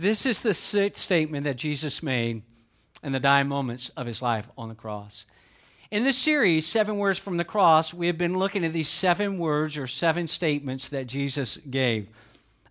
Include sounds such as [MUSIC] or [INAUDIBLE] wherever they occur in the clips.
This is the statement that Jesus made in the dying moments of his life on the cross. In this series, Seven Words from the Cross, we have been looking at these seven words or seven statements that Jesus gave.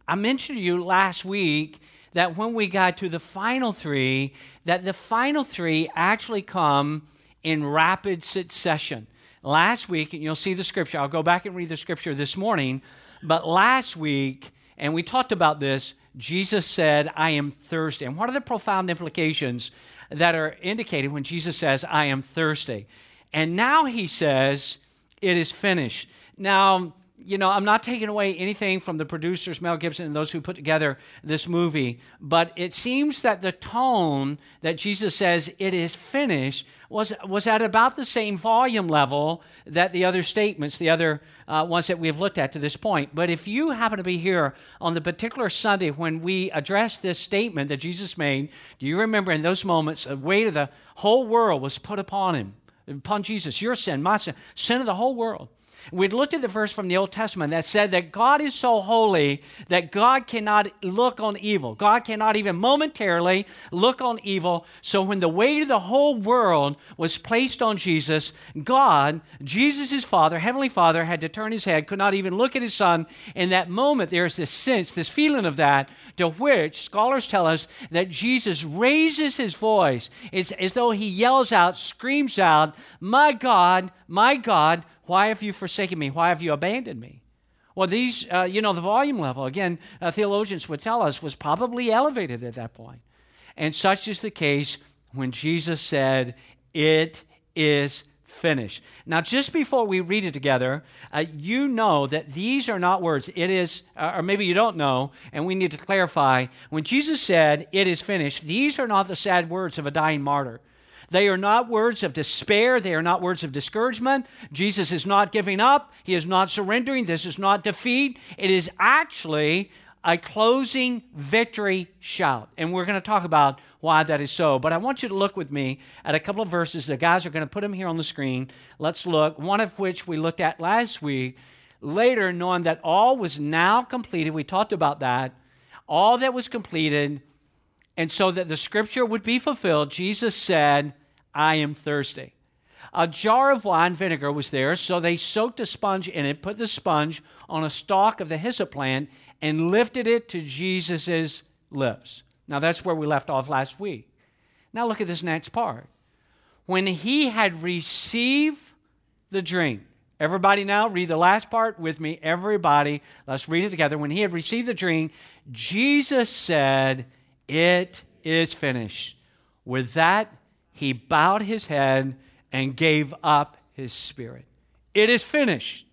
I mentioned to you last week that when we got to the final three, that the final three actually come in rapid succession. Last week, and you'll see the scripture, I'll go back and read the scripture this morning, but last week, and we talked about this, Jesus said, I am thirsty. And what are the profound implications that are indicated when Jesus says, I am thirsty? And now he says, It is finished. Now, you know, I'm not taking away anything from the producers, Mel Gibson, and those who put together this movie, but it seems that the tone that Jesus says, it is finished, was, was at about the same volume level that the other statements, the other uh, ones that we've looked at to this point. But if you happen to be here on the particular Sunday when we addressed this statement that Jesus made, do you remember in those moments, the weight of the whole world was put upon him, upon Jesus, your sin, my sin, sin of the whole world. We'd looked at the verse from the Old Testament that said that God is so holy that God cannot look on evil. God cannot even momentarily look on evil. So when the weight of the whole world was placed on Jesus, God, Jesus' Father, Heavenly Father, had to turn his head, could not even look at his Son. In that moment, there's this sense, this feeling of that, to which scholars tell us that Jesus raises his voice. It's as though he yells out, screams out, My God, my God, why have you forsaken me? Why have you abandoned me? Well, these, uh, you know, the volume level, again, uh, theologians would tell us, was probably elevated at that point. And such is the case when Jesus said, It is finished. Now, just before we read it together, uh, you know that these are not words. It is, uh, or maybe you don't know, and we need to clarify. When Jesus said, It is finished, these are not the sad words of a dying martyr. They are not words of despair. They are not words of discouragement. Jesus is not giving up. He is not surrendering. This is not defeat. It is actually a closing victory shout. And we're going to talk about why that is so. But I want you to look with me at a couple of verses. The guys are going to put them here on the screen. Let's look. One of which we looked at last week. Later, knowing that all was now completed, we talked about that. All that was completed, and so that the scripture would be fulfilled, Jesus said, I am thirsty. A jar of wine vinegar was there, so they soaked a sponge in it, put the sponge on a stalk of the hyssop plant, and lifted it to Jesus' lips. Now that's where we left off last week. Now look at this next part. When he had received the drink, everybody now read the last part with me, everybody. Let's read it together. When he had received the drink, Jesus said, It is finished. With that, he bowed his head and gave up his spirit. It is finished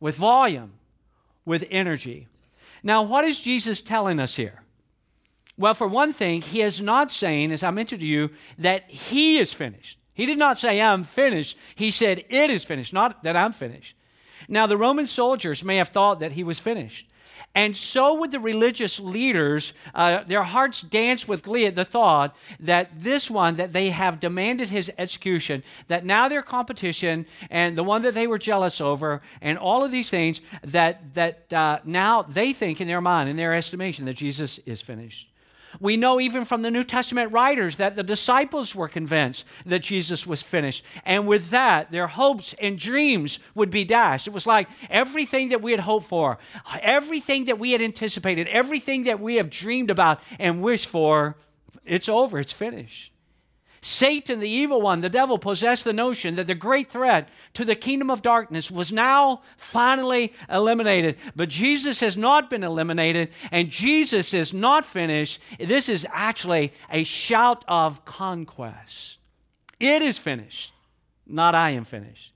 with volume, with energy. Now, what is Jesus telling us here? Well, for one thing, he is not saying, as I mentioned to you, that he is finished. He did not say, I'm finished. He said, It is finished, not that I'm finished. Now, the Roman soldiers may have thought that he was finished. And so would the religious leaders. Uh, their hearts danced with glee at the thought that this one, that they have demanded his execution, that now their competition and the one that they were jealous over, and all of these things, that, that uh, now they think in their mind, in their estimation, that Jesus is finished. We know even from the New Testament writers that the disciples were convinced that Jesus was finished. And with that, their hopes and dreams would be dashed. It was like everything that we had hoped for, everything that we had anticipated, everything that we have dreamed about and wished for, it's over, it's finished. Satan, the evil one, the devil, possessed the notion that the great threat to the kingdom of darkness was now finally eliminated. But Jesus has not been eliminated, and Jesus is not finished. This is actually a shout of conquest. It is finished, not I am finished.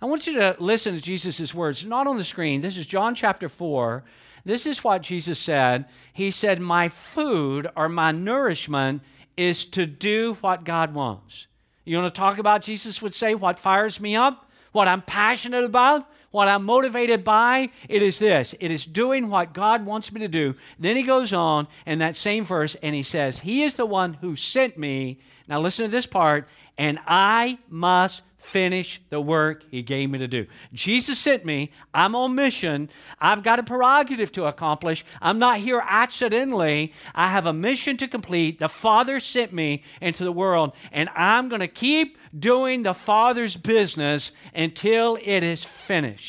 I want you to listen to Jesus' words, not on the screen. This is John chapter 4. This is what Jesus said. He said, My food or my nourishment is to do what God wants. You want to talk about, Jesus would say, what fires me up, what I'm passionate about, what I'm motivated by, it is this it is doing what God wants me to do. Then he goes on in that same verse and he says, He is the one who sent me. Now listen to this part, and I must finish the work he gave me to do. Jesus sent me. I'm on mission. I've got a prerogative to accomplish. I'm not here accidentally. I have a mission to complete. The Father sent me into the world, and I'm going to keep doing the Father's business until it is finished.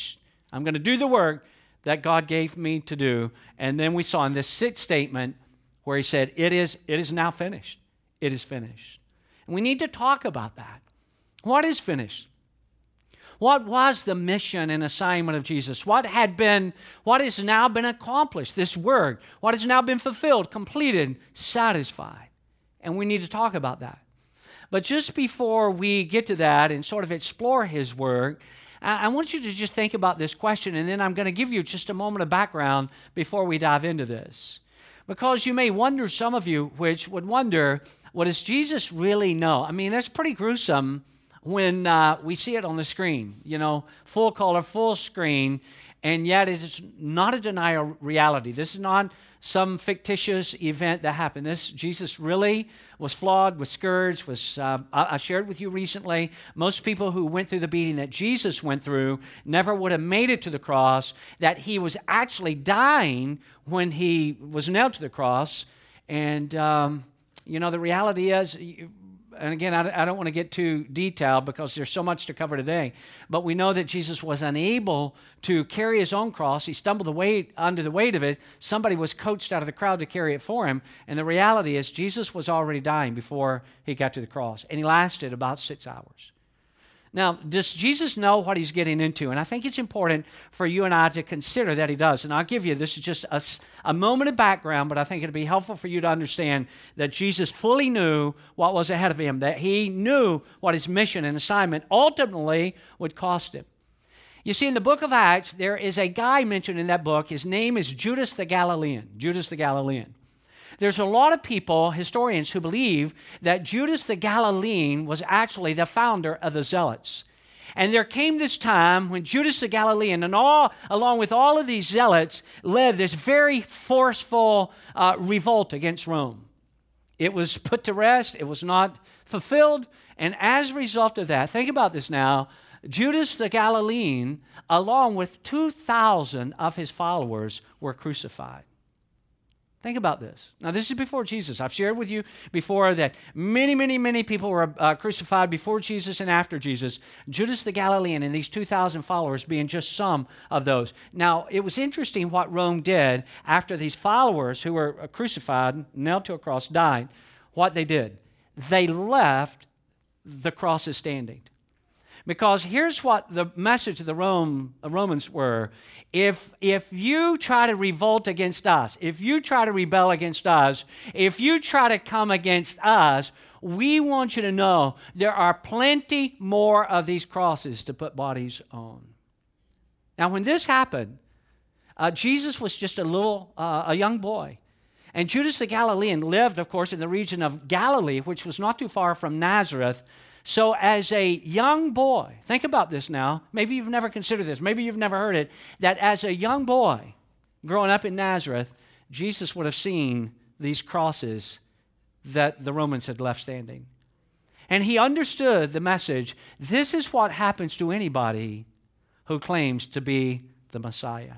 I'm going to do the work that God gave me to do. And then we saw in this sixth statement where he said, It is, it is now finished. It is finished. And we need to talk about that. What is finished? What was the mission and assignment of Jesus? What had been, what has now been accomplished? This word, what has now been fulfilled, completed, satisfied? And we need to talk about that. But just before we get to that and sort of explore his word, I want you to just think about this question, and then I'm going to give you just a moment of background before we dive into this. Because you may wonder, some of you, which would wonder, what does Jesus really know? I mean, that's pretty gruesome when uh, we see it on the screen, you know, full color, full screen, and yet it's not a denial reality. This is not some fictitious event that happened. This Jesus really was flawed, was scourged, was uh, I shared with you recently. Most people who went through the beating that Jesus went through never would have made it to the cross. That he was actually dying when he was nailed to the cross, and um, you know the reality is and again, I, don't want to get too detailed because there's so much to cover today, but we know that Jesus was unable to carry his own cross. He stumbled the weight, under the weight of it. Somebody was coached out of the crowd to carry it for him. And the reality is, Jesus was already dying before he got to the cross, and he lasted about six hours. Now, does Jesus know what he's getting into? And I think it's important for you and I to consider that he does. And I'll give you this is just a, a moment of background, but I think it'll be helpful for you to understand that Jesus fully knew what was ahead of him, that he knew what his mission and assignment ultimately would cost him. You see, in the book of Acts, there is a guy mentioned in that book. His name is Judas the Galilean. Judas the Galilean. There's a lot of people, historians, who believe that Judas the Galilean was actually the founder of the Zealots. And there came this time when Judas the Galilean, and all along with all of these zealots, led this very forceful uh, revolt against Rome. It was put to rest, it was not fulfilled, and as a result of that, think about this now Judas the Galilean, along with 2,000 of his followers, were crucified. Think about this. Now, this is before Jesus. I've shared with you before that many, many, many people were uh, crucified before Jesus and after Jesus. Judas the Galilean and these 2,000 followers being just some of those. Now, it was interesting what Rome did after these followers who were uh, crucified, nailed to a cross, died. What they did, they left the crosses standing. Because here's what the message of the Rome, Romans were if, if you try to revolt against us, if you try to rebel against us, if you try to come against us, we want you to know there are plenty more of these crosses to put bodies on. Now, when this happened, uh, Jesus was just a little, uh, a young boy. And Judas the Galilean lived, of course, in the region of Galilee, which was not too far from Nazareth. So, as a young boy, think about this now. Maybe you've never considered this, maybe you've never heard it. That as a young boy growing up in Nazareth, Jesus would have seen these crosses that the Romans had left standing. And he understood the message this is what happens to anybody who claims to be the Messiah.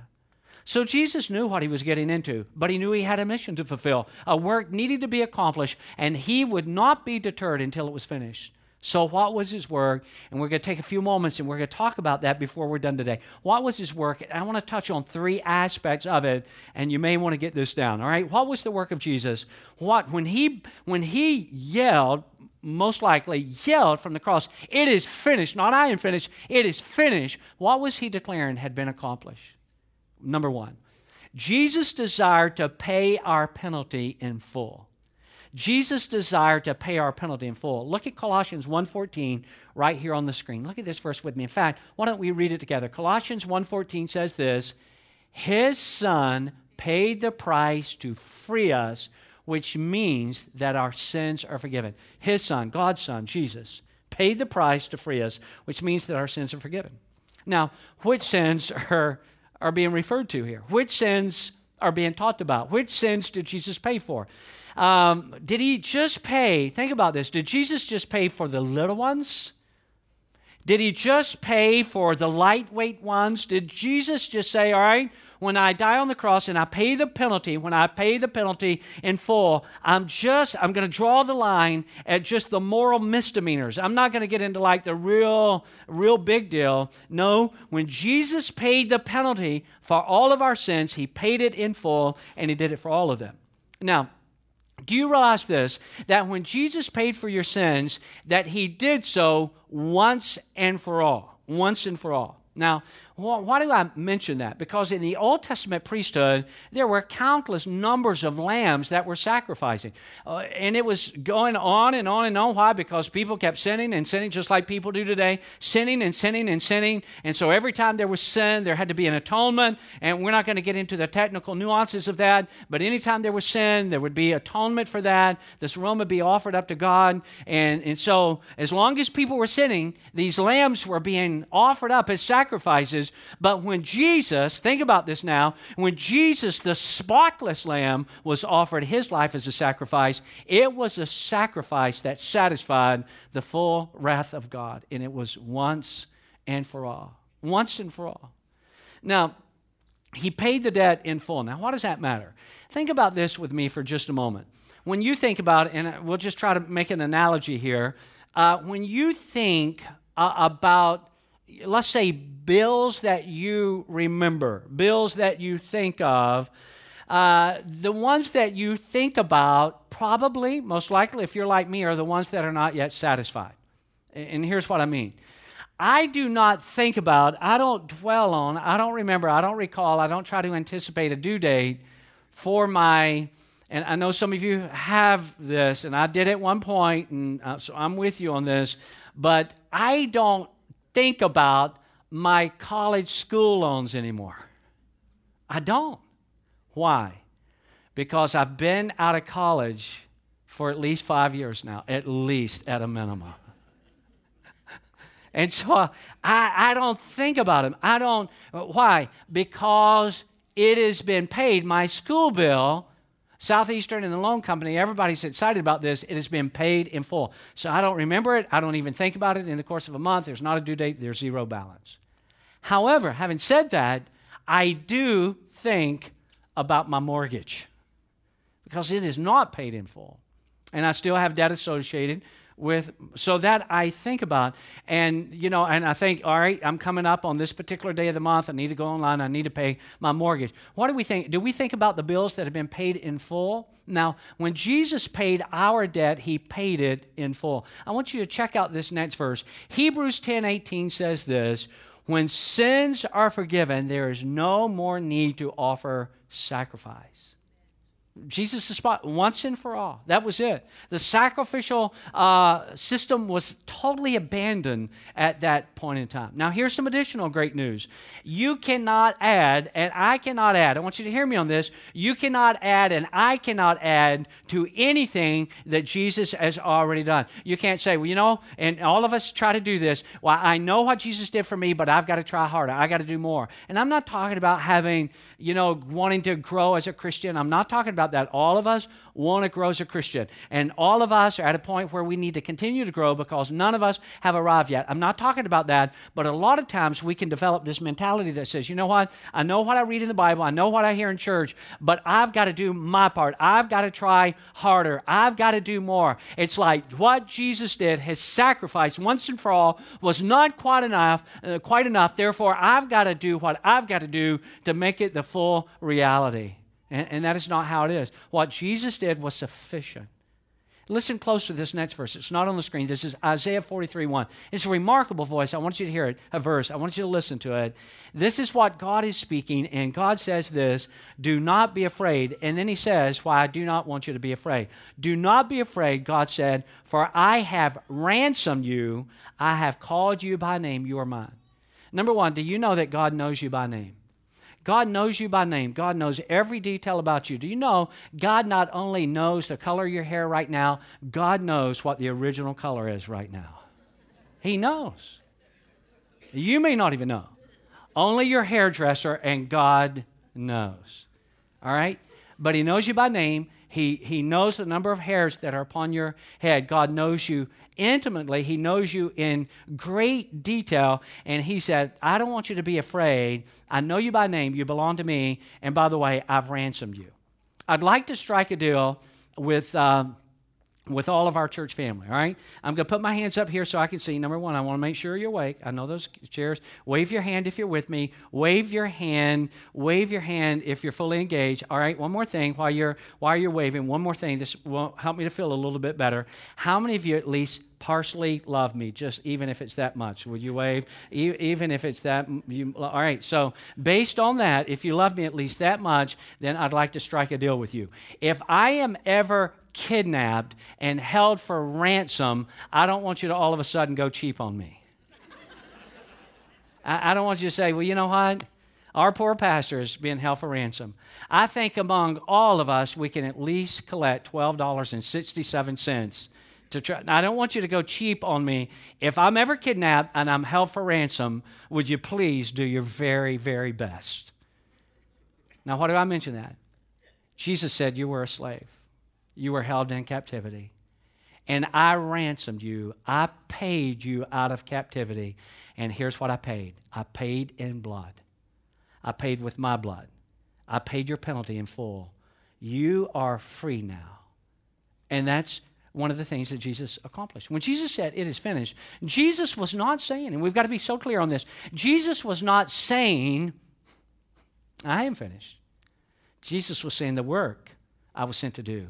So Jesus knew what he was getting into, but he knew he had a mission to fulfill. A work needed to be accomplished, and he would not be deterred until it was finished. So, what was his work? And we're going to take a few moments and we're going to talk about that before we're done today. What was his work? And I want to touch on three aspects of it, and you may want to get this down. All right, what was the work of Jesus? What when he when he yelled, most likely yelled from the cross, "It is finished." Not I am finished. It is finished. What was he declaring had been accomplished? Number one, Jesus desired to pay our penalty in full. Jesus desired to pay our penalty in full. Look at Colossians 1:14 right here on the screen. Look at this verse with me. In fact, why don't we read it together? Colossians 1:14 says this, "His son paid the price to free us, which means that our sins are forgiven." His son, God's son, Jesus, paid the price to free us, which means that our sins are forgiven. Now, which sins are, are being referred to here? Which sins are being talked about? Which sins did Jesus pay for? Um, did he just pay? Think about this. Did Jesus just pay for the little ones? Did he just pay for the lightweight ones? Did Jesus just say, All right, when I die on the cross and I pay the penalty, when I pay the penalty in full, I'm just, I'm going to draw the line at just the moral misdemeanors. I'm not going to get into like the real, real big deal. No, when Jesus paid the penalty for all of our sins, he paid it in full and he did it for all of them. Now, do you realize this? That when Jesus paid for your sins that he did so once and for all. Once and for all. Now why do I mention that? Because in the Old Testament priesthood, there were countless numbers of lambs that were sacrificing. Uh, and it was going on and on and on. Why? Because people kept sinning and sinning just like people do today, sinning and sinning and sinning. And so every time there was sin, there had to be an atonement. And we're not going to get into the technical nuances of that, but anytime there was sin, there would be atonement for that. This ram would be offered up to God. And, and so as long as people were sinning, these lambs were being offered up as sacrifices but when Jesus, think about this now, when Jesus, the spotless lamb, was offered his life as a sacrifice, it was a sacrifice that satisfied the full wrath of God. And it was once and for all. Once and for all. Now, he paid the debt in full. Now, what does that matter? Think about this with me for just a moment. When you think about, and we'll just try to make an analogy here, uh, when you think uh, about, let's say, bills that you remember, bills that you think of, uh, the ones that you think about, probably, most likely, if you're like me, are the ones that are not yet satisfied. And here's what I mean I do not think about, I don't dwell on, I don't remember, I don't recall, I don't try to anticipate a due date for my. And I know some of you have this, and I did at one point, and uh, so I'm with you on this, but I don't think about my college school loans anymore. I don't. Why? Because I've been out of college for at least five years now, at least at a minimum. and so uh, I, I don't think about them. I don't. Uh, why? Because it has been paid. My school bill Southeastern and the loan company, everybody's excited about this. It has been paid in full. So I don't remember it. I don't even think about it in the course of a month. There's not a due date, there's zero balance. However, having said that, I do think about my mortgage because it is not paid in full. And I still have debt associated with so that I think about and you know and I think all right I'm coming up on this particular day of the month. I need to go online. I need to pay my mortgage. What do we think? Do we think about the bills that have been paid in full? Now when Jesus paid our debt he paid it in full. I want you to check out this next verse. Hebrews 10:18 says this when sins are forgiven there is no more need to offer sacrifice Jesus' spot once and for all. That was it. The sacrificial uh, system was totally abandoned at that point in time. Now, here's some additional great news. You cannot add, and I cannot add. I want you to hear me on this. You cannot add, and I cannot add to anything that Jesus has already done. You can't say, well, you know, and all of us try to do this. Well, I know what Jesus did for me, but I've got to try harder. I got to do more. And I'm not talking about having, you know, wanting to grow as a Christian. I'm not talking about about that. All of us want to grow as a Christian. And all of us are at a point where we need to continue to grow because none of us have arrived yet. I'm not talking about that, but a lot of times we can develop this mentality that says, you know what? I know what I read in the Bible, I know what I hear in church, but I've got to do my part. I've got to try harder. I've got to do more. It's like what Jesus did, his sacrifice once and for all, was not quite enough, uh, quite enough. Therefore, I've got to do what I've got to do to make it the full reality. And, and that is not how it is. What Jesus did was sufficient. Listen close to this next verse. It's not on the screen. This is Isaiah 43 1. It's a remarkable voice. I want you to hear it, a verse. I want you to listen to it. This is what God is speaking, and God says this Do not be afraid. And then he says, Why I do not want you to be afraid. Do not be afraid, God said, for I have ransomed you. I have called you by name. You are mine. Number one, do you know that God knows you by name? God knows you by name. God knows every detail about you. Do you know God not only knows the color of your hair right now, God knows what the original color is right now? He knows. You may not even know. Only your hairdresser and God knows. All right? But He knows you by name. He, he knows the number of hairs that are upon your head. God knows you intimately. He knows you in great detail. And He said, I don't want you to be afraid. I know you by name. You belong to me. And by the way, I've ransomed you. I'd like to strike a deal with. Um, with all of our church family, all right? I'm going to put my hands up here so I can see. Number one, I want to make sure you're awake. I know those chairs. Wave your hand if you're with me. Wave your hand. Wave your hand if you're fully engaged. All right, one more thing while you're, while you're waving. One more thing. This will help me to feel a little bit better. How many of you at least partially love me, just even if it's that much. Would you wave? E- even if it's that. You, all right. So, based on that, if you love me at least that much, then I'd like to strike a deal with you. If I am ever kidnapped and held for ransom, I don't want you to all of a sudden go cheap on me. I, I don't want you to say, well, you know what? Our poor pastor is being held for ransom. I think among all of us, we can at least collect $12.67 to try. Now, I don't want you to go cheap on me. If I'm ever kidnapped and I'm held for ransom, would you please do your very, very best? Now, why do I mention that? Jesus said you were a slave you were held in captivity. And I ransomed you. I paid you out of captivity. And here's what I paid I paid in blood. I paid with my blood. I paid your penalty in full. You are free now. And that's one of the things that Jesus accomplished. When Jesus said, It is finished, Jesus was not saying, and we've got to be so clear on this, Jesus was not saying, I am finished. Jesus was saying, The work I was sent to do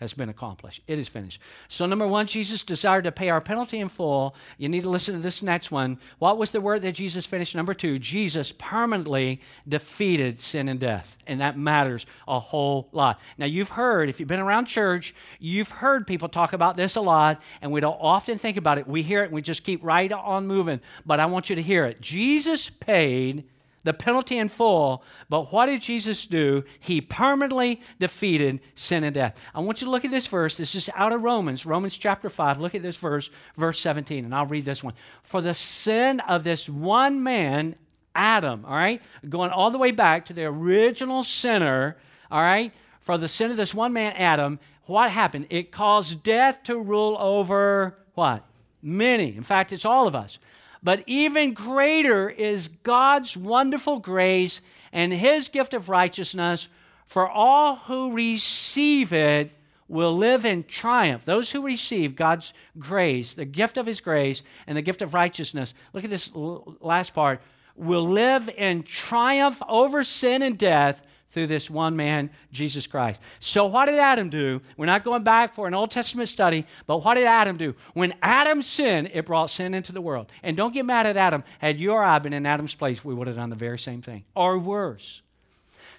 has been accomplished. It is finished. So, number one, Jesus desired to pay our penalty in full. You need to listen to this next one. What was the word that Jesus finished? Number two, Jesus permanently defeated sin and death. And that matters a whole lot. Now, you've heard, if you've been around church, you've heard people talk about this a lot, and we don't often think about it. We hear it and we just keep right on moving. But I want you to hear it. Jesus paid the penalty in full. But what did Jesus do? He permanently defeated sin and death. I want you to look at this verse. This is out of Romans, Romans chapter 5. Look at this verse, verse 17, and I'll read this one. For the sin of this one man, Adam, all right, going all the way back to the original sinner, all right, for the sin of this one man, Adam, what happened? It caused death to rule over what? Many. In fact, it's all of us. But even greater is God's wonderful grace and his gift of righteousness for all who receive it will live in triumph. Those who receive God's grace, the gift of his grace and the gift of righteousness, look at this last part, will live in triumph over sin and death through this one man, Jesus Christ. So, what did Adam do? We're not going back for an Old Testament study, but what did Adam do? When Adam sinned, it brought sin into the world. And don't get mad at Adam. Had you or I been in Adam's place, we would have done the very same thing, or worse.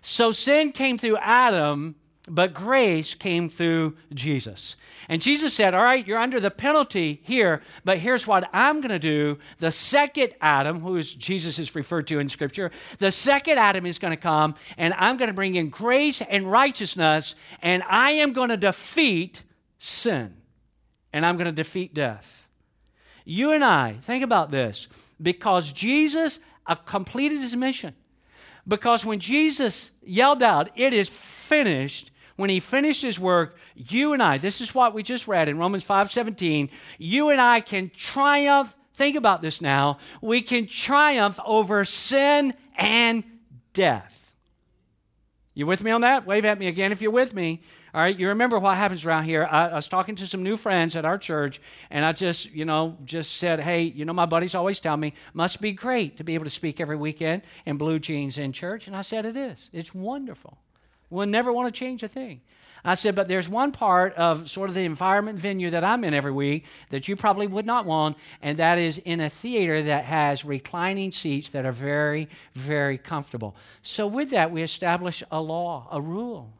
So, sin came through Adam but grace came through Jesus. And Jesus said, All right, you're under the penalty here, but here's what I'm going to do. The second Adam, who is Jesus is referred to in Scripture, the second Adam is going to come, and I'm going to bring in grace and righteousness, and I am going to defeat sin, and I'm going to defeat death. You and I, think about this, because Jesus completed his mission. Because when Jesus yelled out, It is finished, when he finished his work, you and I, this is what we just read in Romans 5:17, you and I can triumph. Think about this now. We can triumph over sin and death. You with me on that? Wave at me again if you're with me. All right, you remember what happens around here. I, I, was talking to some new friends at our church, and I just, you know, just said, hey, you know, my buddies always tell me, must be great to be able to speak every weekend in blue jeans in church. And I said, it is. It's wonderful. We'll never want to change a thing. I said, but there's one part of sort of the environment venue that I'm in every week that you probably would not want, and that is in a theater that has reclining seats that are very, very comfortable. So, with that, we establish a law, a rule.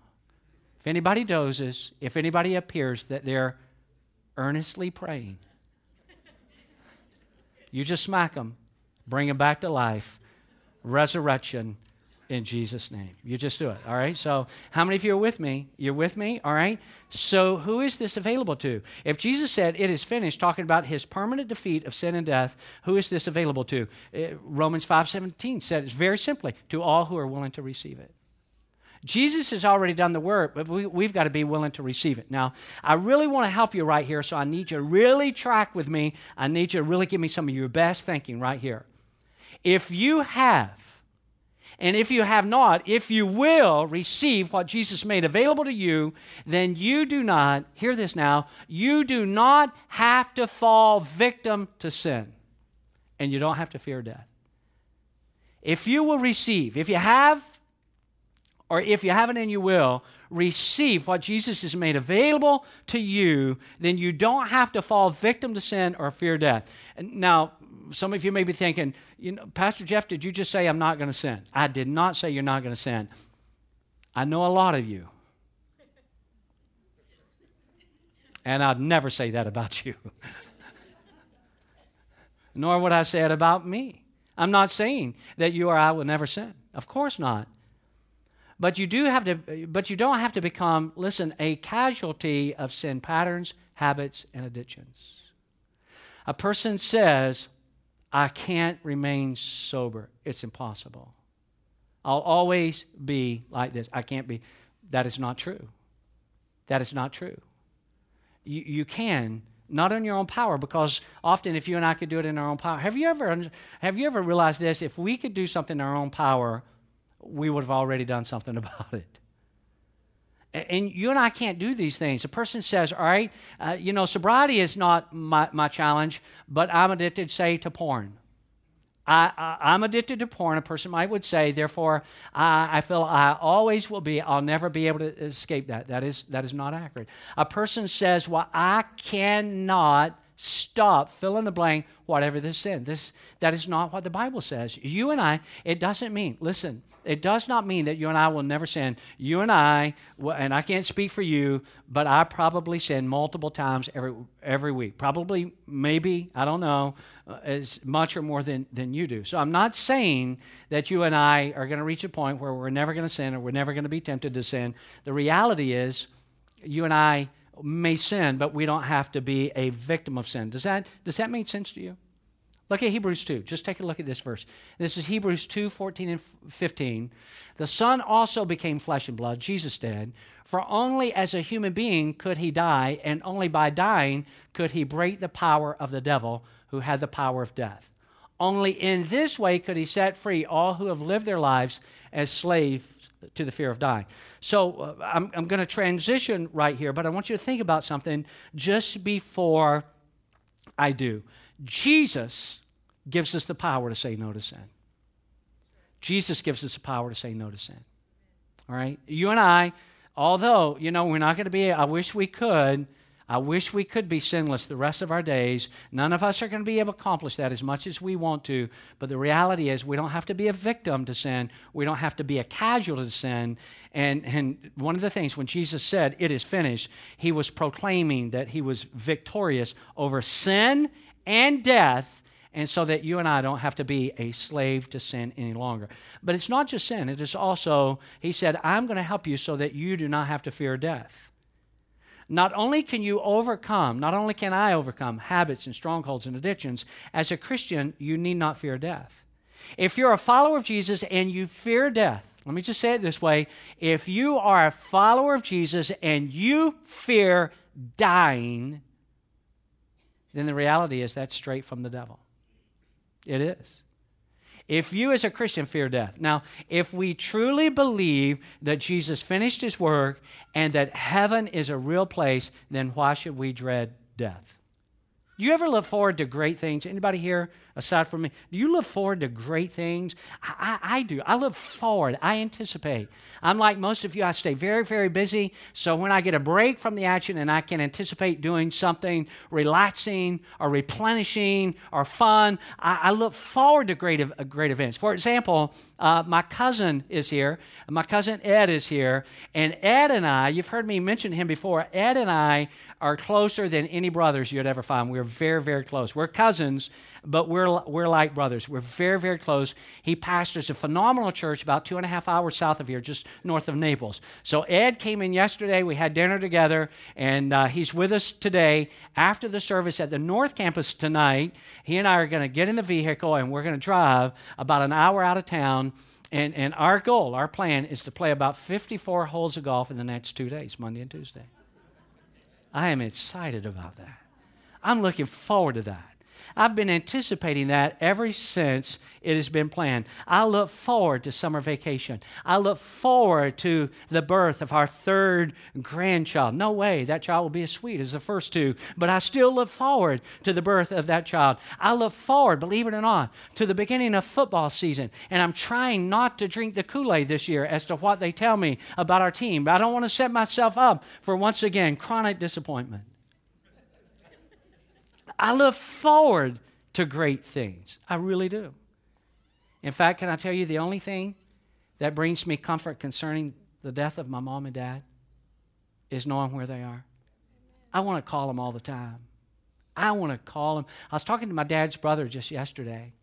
If anybody dozes, if anybody appears that they're earnestly praying, you just smack them, bring them back to life, resurrection, In Jesus' name. You just do it. All right. So, how many of you are with me? You're with me? All right. So, who is this available to? If Jesus said it is finished, talking about his permanent defeat of sin and death, who is this available to? Uh, Romans 5:17 said it's very simply to all who are willing to receive it. Jesus has already done the work, but we, have got to be willing to receive it. Now, I really want to help you right here, so I need you to really track with me. I need you to really give me some of your best thinking right here. If you have, and if you have not, if you will receive what Jesus made available to you, then you do not, hear this now, you do not have to fall victim to sin, and you don't have to fear death. If you will receive, if you have, or if you haven't and you will, receive what Jesus has made available to you, then you don't have to fall victim to sin or fear death. Now, some of you may be thinking, you know, Pastor Jeff, did you just say I'm not going to sin? I did not say you're not going to sin. I know a lot of you. And I'd never say that about you. [LAUGHS] Nor would I say it about me. I'm not saying that you or I will never sin. Of course not. But you do have to but you don't have to become, listen, a casualty of sin patterns, habits, and addictions. A person says, I can't remain sober. It's impossible. I'll always be like this. I can't be. That is not true. That is not true. You, you can, not in your own power, because often if you and I could do it in our own power, have you ever have you ever realized this? If we could do something in our own power, we would have already done something [LAUGHS] about it. And you and I can't do these things. A person says, All right, uh, you know, sobriety is not my, my challenge, but I'm addicted, say, to porn. I, am addicted to porn. A person might would say, therefore, I, I, feel I always will be. I'll never be able to escape that. That is that is not accurate. A person says, well, I cannot stop. Fill in the blank. Whatever this sin. This that is not what the Bible says. You and I. It doesn't mean. Listen. It does not mean that you and I will never sin. You and I, and I can't speak for you, but I probably sin multiple times every, every week. Probably, maybe, I don't know, uh, as much or more than, than you do. So I'm not saying that you and I are going to reach a point where we're never going to sin or we're never going to be tempted to sin. The reality is, you and I may sin, but we don't have to be a victim of sin. Does that, does that make sense to you? Look at Hebrews 2. Just take a look at this verse. This is Hebrews 2 14 and 15. The Son also became flesh and blood, Jesus did, for only as a human being could he die, and only by dying could he break the power of the devil who had the power of death. Only in this way could he set free all who have lived their lives as slaves to the fear of dying. So uh, I'm, I'm going to transition right here, but I want you to think about something just before I do. Jesus gives us the power to say no to sin. Jesus gives us the power to say no to sin. All right? You and I, although, you know, we're not going to be, I wish we could, I wish we could be sinless the rest of our days. None of us are going to be able to accomplish that as much as we want to. But the reality is, we don't have to be a victim to sin. We don't have to be a casualty to sin. And, and one of the things, when Jesus said, It is finished, he was proclaiming that he was victorious over sin and death, and so that you and I don't have to be a slave to sin any longer. But it's not just sin, it is also, he said, I'm going to help you so that you do not have to fear death. Not only can you overcome, not only can I overcome habits and strongholds and addictions, as a Christian, you need not fear death. If you're a follower of Jesus and you fear death, let me just say it this way if you are a follower of Jesus and you fear dying, then the reality is that's straight from the devil. It is. If you, as a Christian, fear death. Now, if we truly believe that Jesus finished his work and that heaven is a real place, then why should we dread death? Do you ever look forward to great things? Anybody here aside from me, do you look forward to great things? I, I, I, do. I look forward. I anticipate. I'm like most of you, I stay very, very busy. So when I get a break from the action and I can anticipate doing something relaxing or replenishing or fun, I, I look forward to great, great events. For example, uh, my cousin is here. My cousin Ed is here. And Ed and I, you've heard me mention him before, Ed and I are closer than any brothers you'd ever find. We're very, very close. We're cousins, but we're, we're like brothers. We're very, very close. He pastors a phenomenal church about two and a half hours south of here, just north of Naples. So Ed came in yesterday. We had dinner together, and uh, he's with us today after the service at the North Campus tonight. He and I are going to get in the vehicle, and we're going to drive about an hour out of town. And, and our goal, our plan, is to play about 54 holes of golf in the next two days, Monday and Tuesday. I am excited about that. I'm looking forward to that. I've been anticipating that ever since it has been planned. I look forward to summer vacation. I look forward to the birth of our third grandchild. No way that child will be as sweet as the first two, but I still look forward to the birth of that child. I look forward, believe it or not, to the beginning of football season. And I'm trying not to drink the Kool Aid this year as to what they tell me about our team. But I don't want to set myself up for once again chronic disappointment. I look forward to great things. I really do. In fact, can I tell you the only thing that brings me comfort concerning the death of my mom and dad is knowing where they are. I want to call them all the time. I want to call them. I was talking to my dad's brother just yesterday.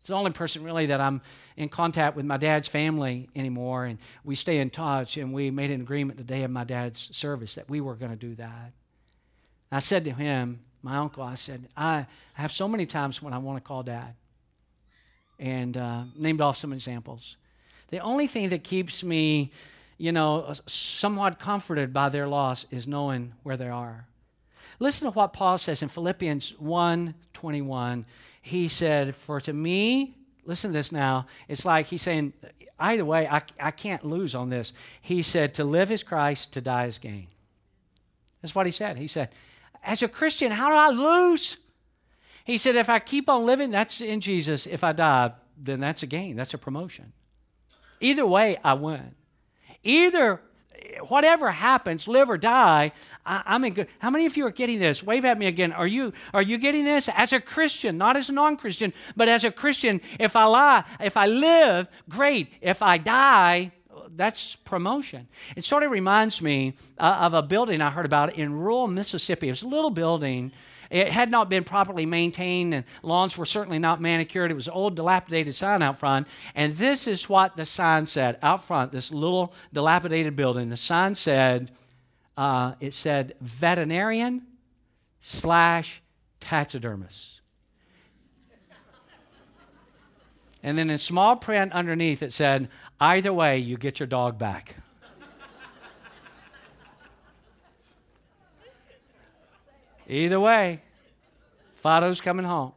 It's the only person really that I'm in contact with my dad's family anymore, and we stay in touch. And we made an agreement the day of my dad's service that we were going to do that. I said to him, my uncle, I said, I have so many times when I want to call dad. And uh, named off some examples. The only thing that keeps me, you know, somewhat comforted by their loss is knowing where they are. Listen to what Paul says in Philippians 1 21. He said, For to me, listen to this now, it's like he's saying, either way, I, I can't lose on this. He said, To live is Christ, to die is gain. That's what he said. He said, as a Christian, how do I lose? He said, if I keep on living, that's in Jesus. If I die, then that's a gain, that's a promotion. Either way, I win. Either, whatever happens, live or die, I, am in good. How many of you are getting this? Wave at me again. Are you are you getting this as a Christian, not as a non-Christian, but as a Christian? If I lie, if I live, great. If I die, that's promotion. It sort of reminds me uh, of a building I heard about in rural Mississippi. It was a little building. It had not been properly maintained, and lawns were certainly not manicured. It was an old, dilapidated sign out front. And this is what the sign said out front, this little dilapidated building. The sign said, uh, it said veterinarian slash taxidermist. And then in small print underneath, it said, Either way, you get your dog back. Either way, Fido's coming home.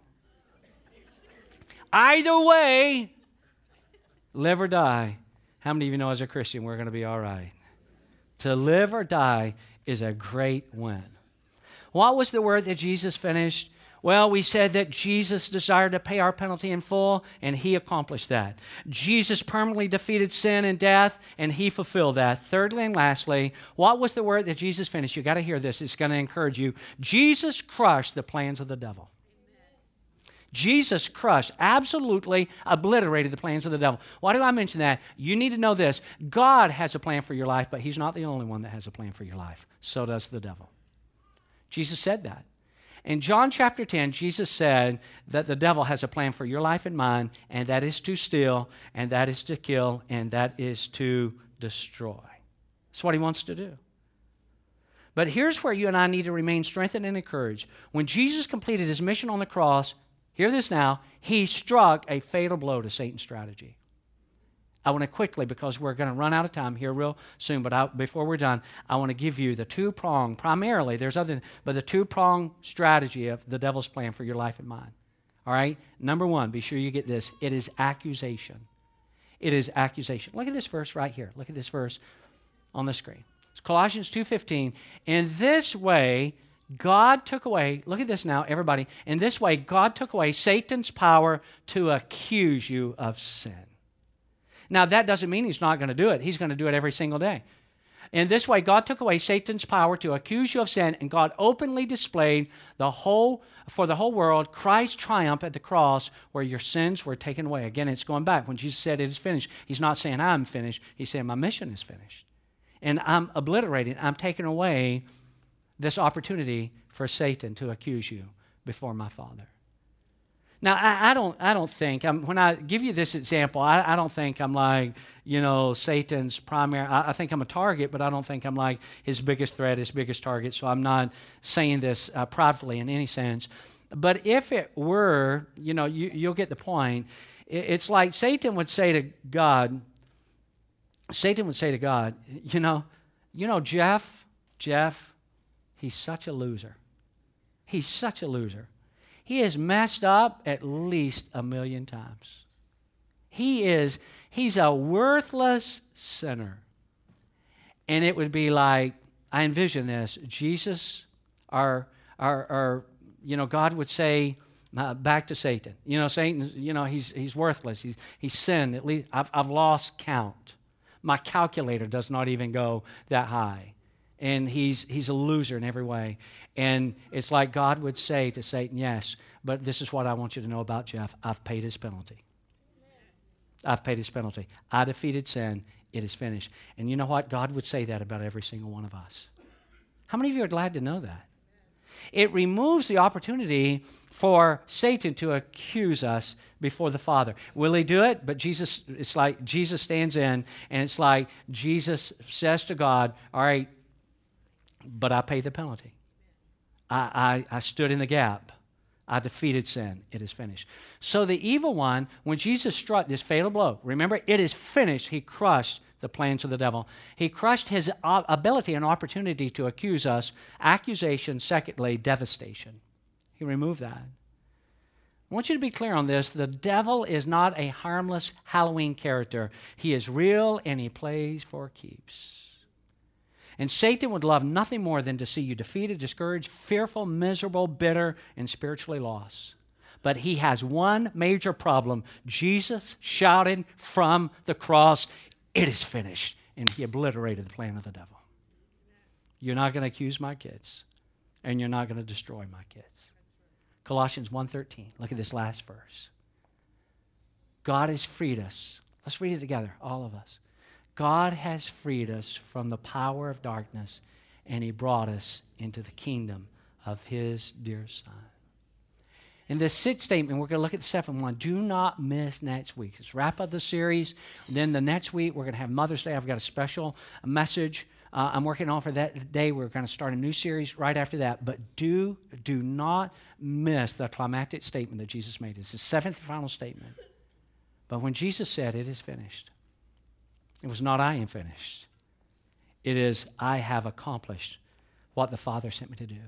Either way, live or die. How many of you know as a Christian we're going to be all right? To live or die is a great win. What was the word that Jesus finished? Well, we said that Jesus desired to pay our penalty in full, and he accomplished that. Jesus permanently defeated sin and death, and he fulfilled that. Thirdly and lastly, what was the word that Jesus finished? You got to hear this, it's going to encourage you. Jesus crushed the plans of the devil. Jesus crushed, absolutely obliterated the plans of the devil. Why do I mention that? You need to know this God has a plan for your life, but He's not the only one that has a plan for your life. So does the devil. Jesus said that. In John chapter 10, Jesus said that the devil has a plan for your life and mine, and that is to steal, and that is to kill, and that is to destroy. That's what he wants to do. But here's where you and I need to remain strengthened and encouraged. When Jesus completed his mission on the cross, hear this now, he struck a fatal blow to Satan's strategy. I want to quickly, because we're going to run out of time here real soon, but I, before we're done, I want to give you the two prong, primarily, there's other, but the two prong strategy of the devil's plan for your life and mine. All right? Number one, be sure you get this it is accusation. It is accusation. Look at this verse right here. Look at this verse on the screen. It's Colossians 2:15. In this way, God took away, look at this now, everybody. In this way, God took away Satan's power to accuse you of sin. Now, that doesn't mean he's not going to do it, he's going to do it every single day. In this way, God took away Satan's power to accuse you of sin, and God openly displayed the whole for the whole world Christ's triumph at the cross where your sins were taken away. Again, it's going back. When Jesus said it is finished, he's not saying I'm finished, he's saying my mission is finished. And I'm obliterating, I'm taking away this opportunity for Satan to accuse you before my Father. Now, I, I, don't, I don't think, I'm, when I give you this example, I, I don't think I'm like, you know, Satan's primary, I, I, think I'm a target, but I don't think I'm like his biggest threat, his biggest target. So I'm not saying this uh, in any sense. But if it were, you know, you, you'll get the point. It's like Satan would say to God, Satan would say to God, [LAUGHS] you know, you know, Jeff, Jeff, he's such a loser. He's such a loser. He has messed up at least a million times. He is, he's a worthless sinner. And it would be like, I envision this Jesus, our, our, our you know, God would say uh, back to Satan, you know, Satan, you know, he's, he's worthless. He's, he's sinned. At least I've, I've lost count. My calculator does not even go that high and he's, he's a loser in every way. And it's like God would say to Satan, Yes, but this is what I want you to know about Jeff. I've paid his penalty. I've paid his penalty. I defeated sin. It is finished. And you know what? God would say that about every single one of us. How many of you are glad to know that? It removes the opportunity for Satan to accuse us before the Father. Will he do it? But Jesus, it's like Jesus stands in, and it's like Jesus says to God, All right, but I pay the penalty. I, I, I stood in the gap. I defeated sin. It is finished. So the evil one, when Jesus struck this fatal blow, remember, it is finished. He crushed the plans of the devil. He crushed his ability and opportunity to accuse us. Accusation, secondly, devastation. He removed that. I want you to be clear on this. The devil is not a harmless Halloween character. He is real and he plays for keeps. And Satan would love nothing more than to see you defeated, discouraged, fearful, miserable, bitter, and spiritually lost. But he has one major problem. Jesus shouted from the cross, It is finished. And he obliterated the plan of the devil. You're not going to accuse my kids, and you're not going to destroy my kids. Colossians 1:13. Look at this last verse. God has freed us. Let's read it together, all of us. God has freed us from the power of darkness and he brought us into the kingdom of his dear son. In this sixth statement, we're going to look at the seventh one. Do not miss next week. Let's wrap up the series. Then the next week, we're going to have Mother's Day. I've got a special message uh, I'm working on for that day. We're going to start a new series right after that. But do, do not miss the climactic statement that Jesus made. It's the seventh and final statement. But when Jesus said, It is finished, it was not I am finished. It is I have accomplished what the Father sent me to do.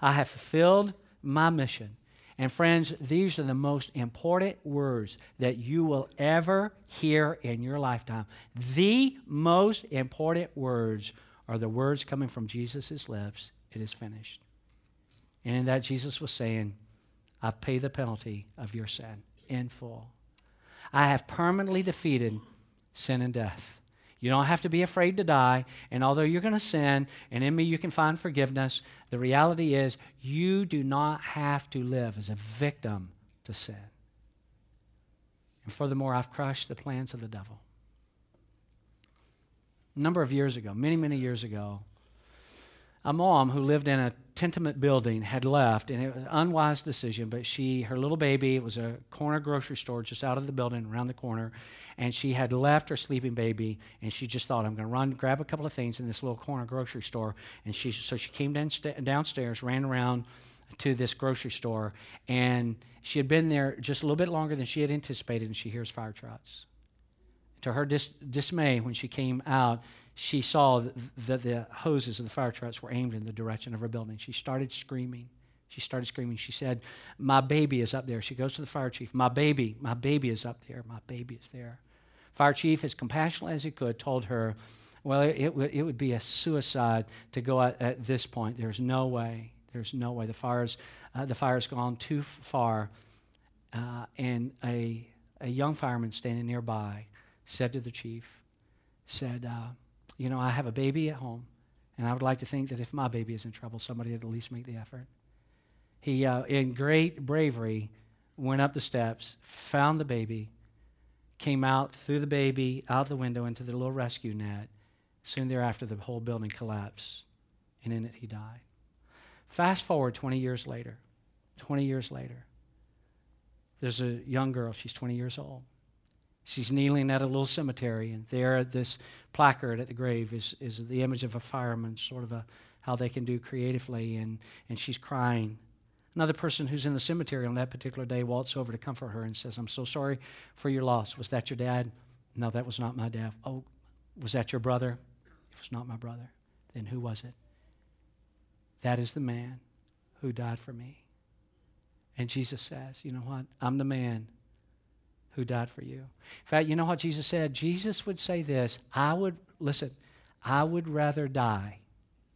I have fulfilled my mission. And friends, these are the most important words that you will ever hear in your lifetime. The most important words are the words coming from Jesus' lips it is finished. And in that, Jesus was saying, I've paid the penalty of your sin in full. I have permanently defeated sin and death. You don't have to be afraid to die. And although you're going to sin, and in me you can find forgiveness, the reality is you do not have to live as a victim to sin. And furthermore, I've crushed the plans of the devil. A number of years ago, many, many years ago, a mom who lived in a tenement building had left, and it was an unwise decision, but she, her little baby, it was a corner grocery store just out of the building around the corner, and she had left her sleeping baby, and she just thought, I'm going to run, grab a couple of things in this little corner grocery store. And she, so she came downstairs, ran around to this grocery store, and she had been there just a little bit longer than she had anticipated, and she hears fire trucks. To her dis- dismay, when she came out, she saw that the hoses of the fire trucks were aimed in the direction of her building. She started screaming. She started screaming. She said, My baby is up there. She goes to the fire chief. My baby, my baby is up there. My baby is there. Fire chief, as compassionately as he could, told her, Well, it, it, would be a suicide to go at, at, this point. There's no way. There's no way. The fire's, uh, the fire's gone too far. Uh, and a, a young fireman standing nearby said to the chief, said, uh, you know, I have a baby at home, and I would like to think that if my baby is in trouble, somebody would at least make the effort. He, uh, in great bravery, went up the steps, found the baby, came out, threw the baby out the window into the little rescue net. Soon thereafter, the whole building collapsed, and in it he died. Fast forward 20 years later. 20 years later, there's a young girl, she's 20 years old. She's kneeling at a little cemetery, and there at this placard at the grave is, is the image of a fireman, sort of a how they can do creatively, and, and she's crying. Another person who's in the cemetery on that particular day walks over to comfort her and says, I'm so sorry for your loss. Was that your dad? No, that was not my dad. Oh, was that your brother? It was not my brother. Then who was it? That is the man who died for me. And Jesus says, You know what? I'm the man who died for you. In fact, you know what Jesus said? Jesus would say this I would, listen, I would rather die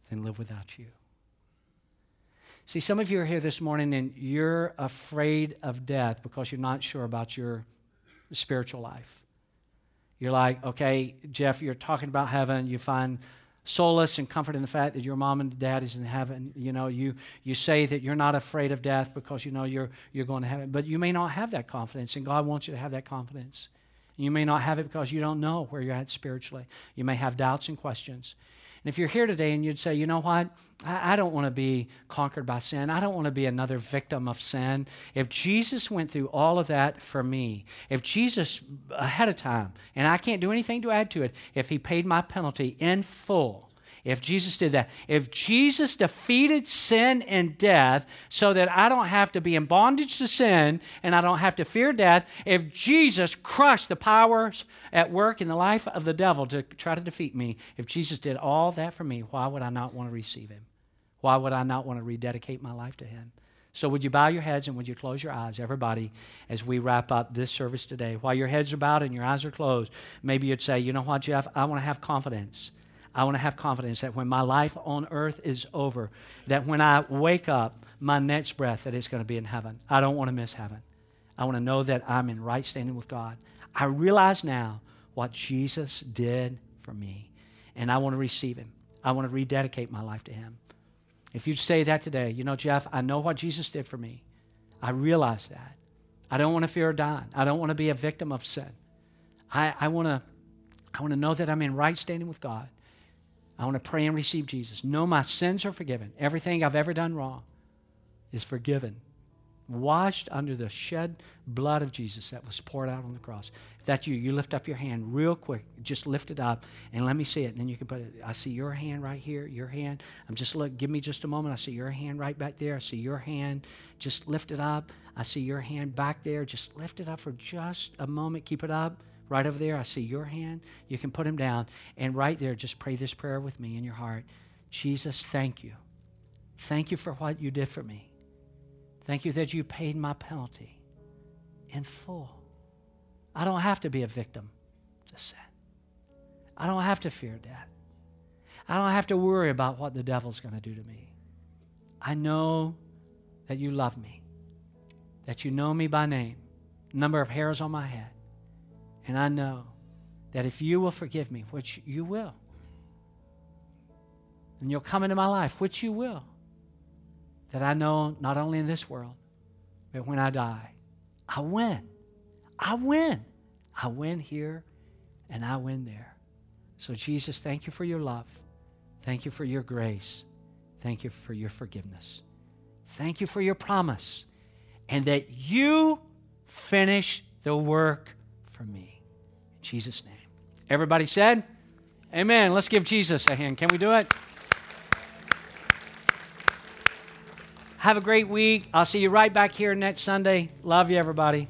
than live without you. See, some of you are here this morning and you're afraid of death because you're not sure about your spiritual life. You're like, okay, Jeff, you're talking about heaven. You find solace and comfort in the fact that your mom and dad is in heaven. You know, you, you say that you're not afraid of death because you know you're, you're going to heaven, but you may not have that confidence, and God wants you to have that confidence. You may not have it because you don't know where you're at spiritually. You may have doubts and questions. And if you're here today and you'd say, you know what, I, I don't want to be conquered by sin, I don't want to be another victim of sin. If Jesus went through all of that for me, if Jesus ahead of time, and I can't do anything to add to it, if he paid my penalty in full, if Jesus did that, if Jesus defeated sin and death so that I don't have to be in bondage to sin and I don't have to fear death, if Jesus crushed the powers at work in the life of the devil to try to defeat me, if Jesus did all that for me, why would I not want to receive him? Why would I not want to rededicate my life to him? So, would you bow your heads and would you close your eyes, everybody, as we wrap up this service today? While your heads are bowed and your eyes are closed, maybe you'd say, You know what, Jeff? I want to have confidence I want to have confidence that when my life on earth is over, that when I wake up, my next breath, that it's going to be in heaven. I don't want to miss heaven. I want to know that I'm in right standing with God. I realize now what Jesus did for me, and I want to receive Him. I want to rededicate my life to Him. If you say that today, you know, Jeff, I know what Jesus did for me. I realize that. I don't want to fear dying. I don't want to be a victim of sin. I, I want to I want to know that I'm in right standing with God. I want to pray and receive Jesus. Know my sins are forgiven. Everything I've ever done wrong is forgiven. Washed under the shed blood of Jesus that was poured out on the cross. If that's you, you lift up your hand real quick. Just lift it up and let me see it. And then you can put it. I see your hand right here, your hand. I'm just look, give me just a moment. I see your hand right back there. I see your hand. Just lift it up. I see your hand back there. Just lift it up for just a moment. Keep it up. Right over there, I see your hand. You can put him down. And right there, just pray this prayer with me in your heart Jesus, thank you. Thank you for what you did for me. Thank you that you paid my penalty in full. I don't have to be a victim to sin. I don't have to fear death. I don't have to worry about what the devil's going to do to me. I know that you love me, that you know me by name, number of hairs on my head. And I know that if you will forgive me, which you will, and you'll come into my life, which you will, that I know not only in this world, but when I die, I win. I win. I win here and I win there. So, Jesus, thank you for your love. Thank you for your grace. Thank you for your forgiveness. Thank you for your promise and that you finish the work for me. Jesus' name. Everybody said, Amen. Let's give Jesus a hand. Can we do it? Have a great week. I'll see you right back here next Sunday. Love you, everybody.